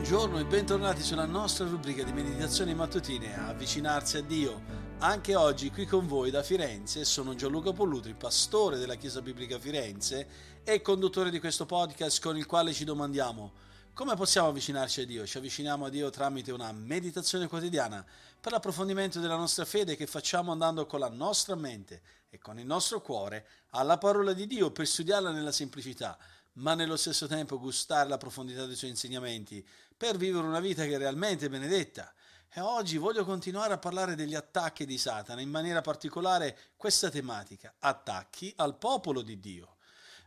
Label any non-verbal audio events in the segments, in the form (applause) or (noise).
Buongiorno e bentornati sulla nostra rubrica di meditazioni mattutine Avvicinarsi a Dio. Anche oggi qui con voi da Firenze sono Gianluca Pollutri, pastore della Chiesa Biblica Firenze e conduttore di questo podcast con il quale ci domandiamo come possiamo avvicinarci a Dio? Ci avviciniamo a Dio tramite una meditazione quotidiana per l'approfondimento della nostra fede che facciamo andando con la nostra mente e con il nostro cuore alla parola di Dio per studiarla nella semplicità ma nello stesso tempo gustare la profondità dei suoi insegnamenti per vivere una vita che è realmente benedetta. E oggi voglio continuare a parlare degli attacchi di Satana, in maniera particolare questa tematica, attacchi al popolo di Dio.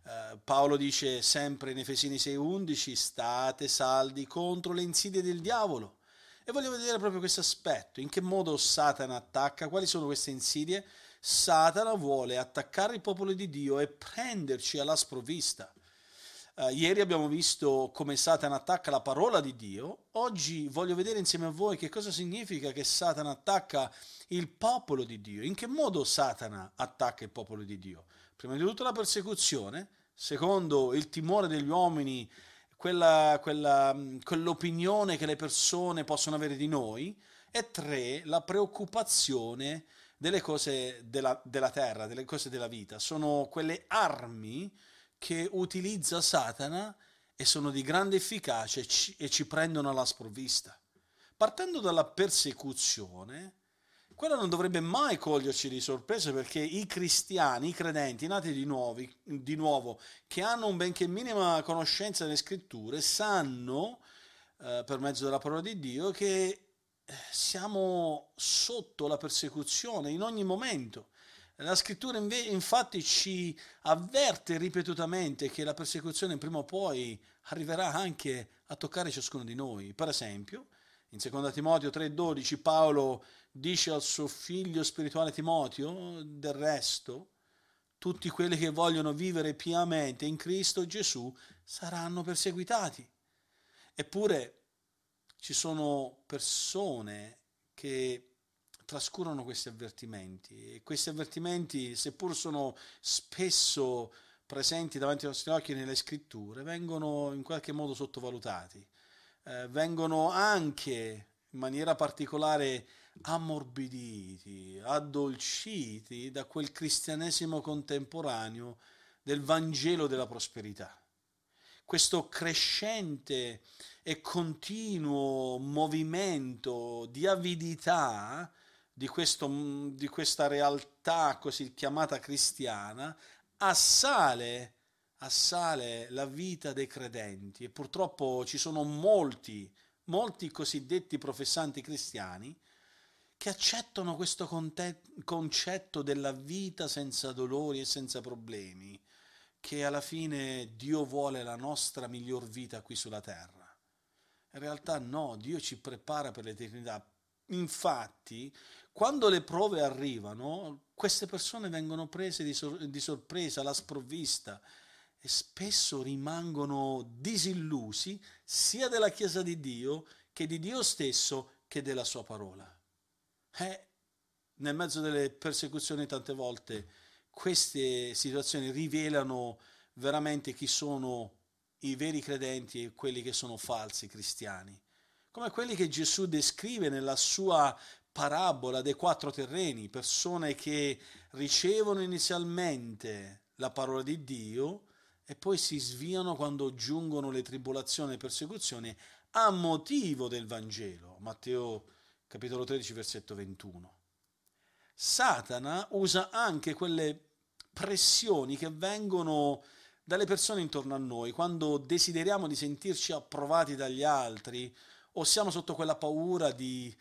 Eh, Paolo dice sempre in Efesini 6:11, state saldi contro le insidie del diavolo. E voglio vedere proprio questo aspetto, in che modo Satana attacca, quali sono queste insidie. Satana vuole attaccare il popolo di Dio e prenderci alla sprovvista. Uh, ieri abbiamo visto come Satana attacca la parola di Dio, oggi voglio vedere insieme a voi che cosa significa che Satana attacca il popolo di Dio, in che modo Satana attacca il popolo di Dio. Prima di tutto la persecuzione, secondo il timore degli uomini, quella, quella, quell'opinione che le persone possono avere di noi, e tre, la preoccupazione delle cose della, della terra, delle cose della vita. Sono quelle armi che utilizza Satana e sono di grande efficacia e ci prendono alla sprovvista. Partendo dalla persecuzione, quella non dovrebbe mai coglierci di sorpresa perché i cristiani, i credenti nati di, nuovi, di nuovo, che hanno un benché minima conoscenza delle scritture, sanno eh, per mezzo della parola di Dio che eh, siamo sotto la persecuzione in ogni momento la scrittura infatti ci avverte ripetutamente che la persecuzione prima o poi arriverà anche a toccare ciascuno di noi. Per esempio, in 2 Timoteo 3:12 Paolo dice al suo figlio spirituale Timoteo, del resto, tutti quelli che vogliono vivere piamente in Cristo Gesù saranno perseguitati. Eppure ci sono persone che trascurano questi avvertimenti e questi avvertimenti, seppur sono spesso presenti davanti ai nostri occhi nelle scritture, vengono in qualche modo sottovalutati, eh, vengono anche in maniera particolare ammorbiditi, addolciti da quel cristianesimo contemporaneo del Vangelo della prosperità. Questo crescente e continuo movimento di avidità di, questo, di questa realtà così chiamata cristiana assale, assale la vita dei credenti e purtroppo ci sono molti, molti cosiddetti professanti cristiani che accettano questo concetto della vita senza dolori e senza problemi, che alla fine Dio vuole la nostra miglior vita qui sulla terra. In realtà no, Dio ci prepara per l'eternità. Infatti, quando le prove arrivano, queste persone vengono prese di, sor- di sorpresa, alla sprovvista e spesso rimangono disillusi sia della Chiesa di Dio che di Dio stesso che della sua parola. Eh, nel mezzo delle persecuzioni tante volte queste situazioni rivelano veramente chi sono i veri credenti e quelli che sono falsi cristiani, come quelli che Gesù descrive nella sua parabola dei quattro terreni, persone che ricevono inizialmente la parola di Dio e poi si sviano quando giungono le tribolazioni e le persecuzioni a motivo del Vangelo. Matteo capitolo 13 versetto 21. Satana usa anche quelle pressioni che vengono dalle persone intorno a noi, quando desideriamo di sentirci approvati dagli altri o siamo sotto quella paura di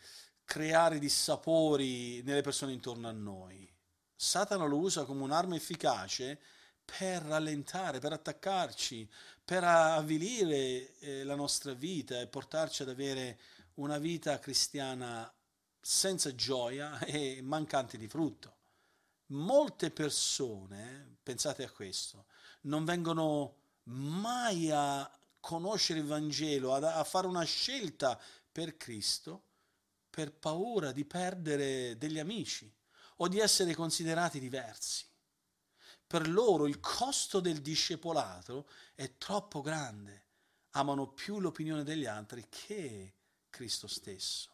creare dissapori nelle persone intorno a noi. Satana lo usa come un'arma efficace per rallentare, per attaccarci, per avvilire eh, la nostra vita e portarci ad avere una vita cristiana senza gioia (laughs) e mancante di frutto. Molte persone, pensate a questo, non vengono mai a conoscere il Vangelo, a, a fare una scelta per Cristo, per paura di perdere degli amici o di essere considerati diversi. Per loro il costo del discepolato è troppo grande. amano più l'opinione degli altri che Cristo stesso.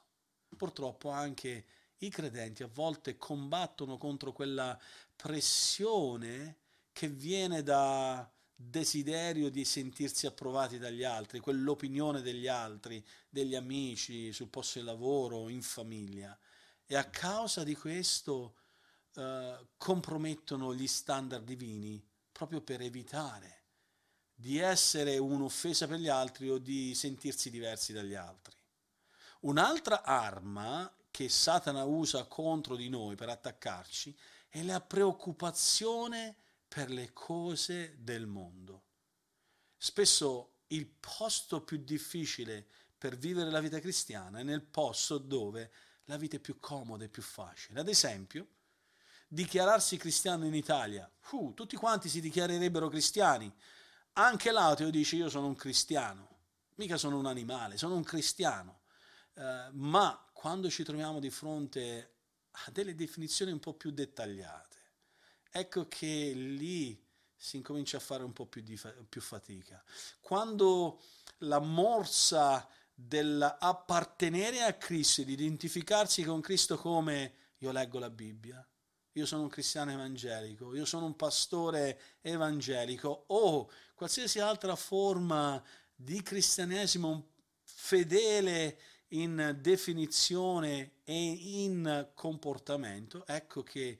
Purtroppo anche i credenti a volte combattono contro quella pressione che viene da desiderio di sentirsi approvati dagli altri, quell'opinione degli altri, degli amici, sul posto di lavoro, in famiglia. E a causa di questo eh, compromettono gli standard divini proprio per evitare di essere un'offesa per gli altri o di sentirsi diversi dagli altri. Un'altra arma che Satana usa contro di noi per attaccarci è la preoccupazione per le cose del mondo. Spesso il posto più difficile per vivere la vita cristiana è nel posto dove la vita è più comoda e più facile. Ad esempio, dichiararsi cristiano in Italia. Uh, tutti quanti si dichiarerebbero cristiani. Anche l'ateo dice io sono un cristiano, mica sono un animale, sono un cristiano. Uh, ma quando ci troviamo di fronte a delle definizioni un po' più dettagliate, ecco che lì si incomincia a fare un po' più, fa- più fatica. Quando la morsa dell'appartenere a Cristo, di identificarsi con Cristo come io leggo la Bibbia, io sono un cristiano evangelico, io sono un pastore evangelico o qualsiasi altra forma di cristianesimo fedele in definizione e in comportamento, ecco che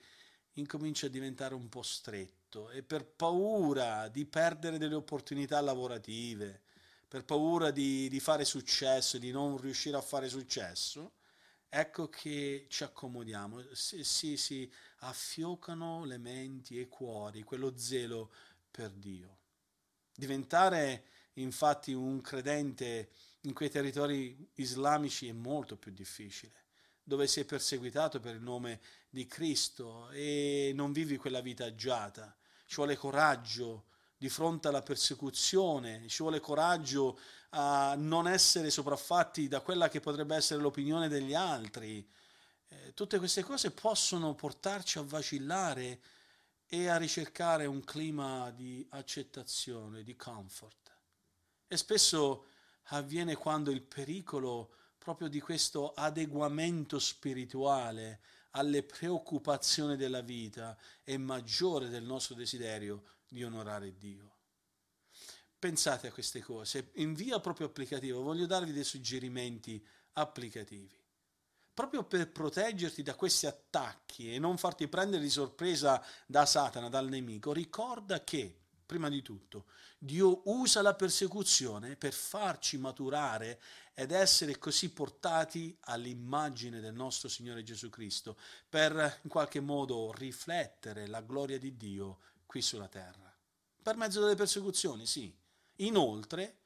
incomincia a diventare un po' stretto e per paura di perdere delle opportunità lavorative, per paura di, di fare successo, di non riuscire a fare successo, ecco che ci accomodiamo, si, si, si affiocano le menti e i cuori, quello zelo per Dio. Diventare infatti un credente in quei territori islamici è molto più difficile, dove sei perseguitato per il nome di Cristo e non vivi quella vita agiata. Ci vuole coraggio di fronte alla persecuzione, ci vuole coraggio a non essere sopraffatti da quella che potrebbe essere l'opinione degli altri. Eh, tutte queste cose possono portarci a vacillare e a ricercare un clima di accettazione, di comfort. E spesso avviene quando il pericolo proprio di questo adeguamento spirituale alle preoccupazioni della vita è maggiore del nostro desiderio di onorare Dio. Pensate a queste cose, in via proprio applicativa voglio darvi dei suggerimenti applicativi. Proprio per proteggerti da questi attacchi e non farti prendere di sorpresa da Satana, dal nemico, ricorda che prima di tutto, Dio usa la persecuzione per farci maturare ed essere così portati all'immagine del nostro Signore Gesù Cristo, per in qualche modo riflettere la gloria di Dio qui sulla terra. Per mezzo delle persecuzioni, sì. Inoltre,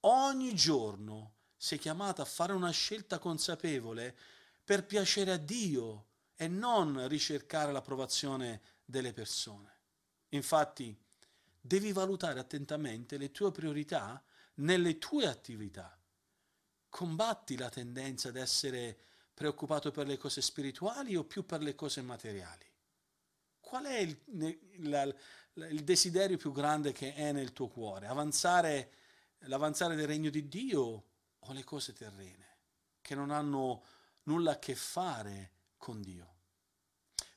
ogni giorno sei chiamato a fare una scelta consapevole per piacere a Dio e non ricercare l'approvazione delle persone. Infatti, devi valutare attentamente le tue priorità nelle tue attività. Combatti la tendenza ad essere preoccupato per le cose spirituali o più per le cose materiali. Qual è il, la, il desiderio più grande che è nel tuo cuore? Avanzare, l'avanzare del regno di Dio o le cose terrene che non hanno nulla a che fare con Dio?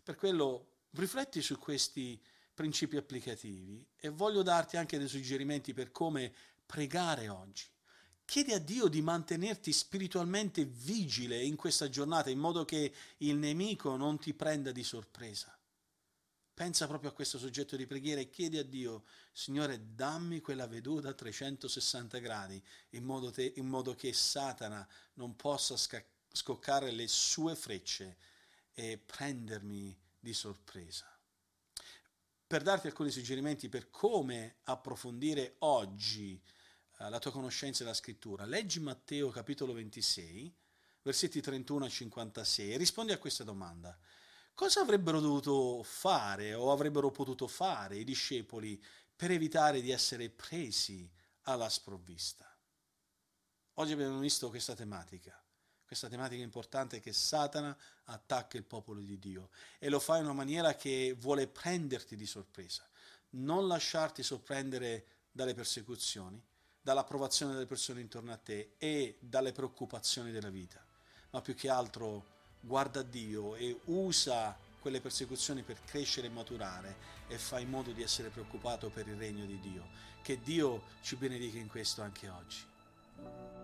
Per quello rifletti su questi principi applicativi e voglio darti anche dei suggerimenti per come pregare oggi. Chiedi a Dio di mantenerti spiritualmente vigile in questa giornata in modo che il nemico non ti prenda di sorpresa. Pensa proprio a questo soggetto di preghiera e chiedi a Dio, Signore, dammi quella veduta a 360 gradi, in modo, te, in modo che Satana non possa sca- scoccare le sue frecce e prendermi di sorpresa per darti alcuni suggerimenti per come approfondire oggi eh, la tua conoscenza della scrittura, leggi Matteo capitolo 26, versetti 31 a 56 e rispondi a questa domanda. Cosa avrebbero dovuto fare o avrebbero potuto fare i discepoli per evitare di essere presi alla sprovvista? Oggi abbiamo visto questa tematica questa tematica importante è che Satana attacca il popolo di Dio e lo fa in una maniera che vuole prenderti di sorpresa, non lasciarti sorprendere dalle persecuzioni, dall'approvazione delle persone intorno a te e dalle preoccupazioni della vita, ma più che altro guarda Dio e usa quelle persecuzioni per crescere e maturare e fai in modo di essere preoccupato per il regno di Dio. Che Dio ci benedica in questo anche oggi.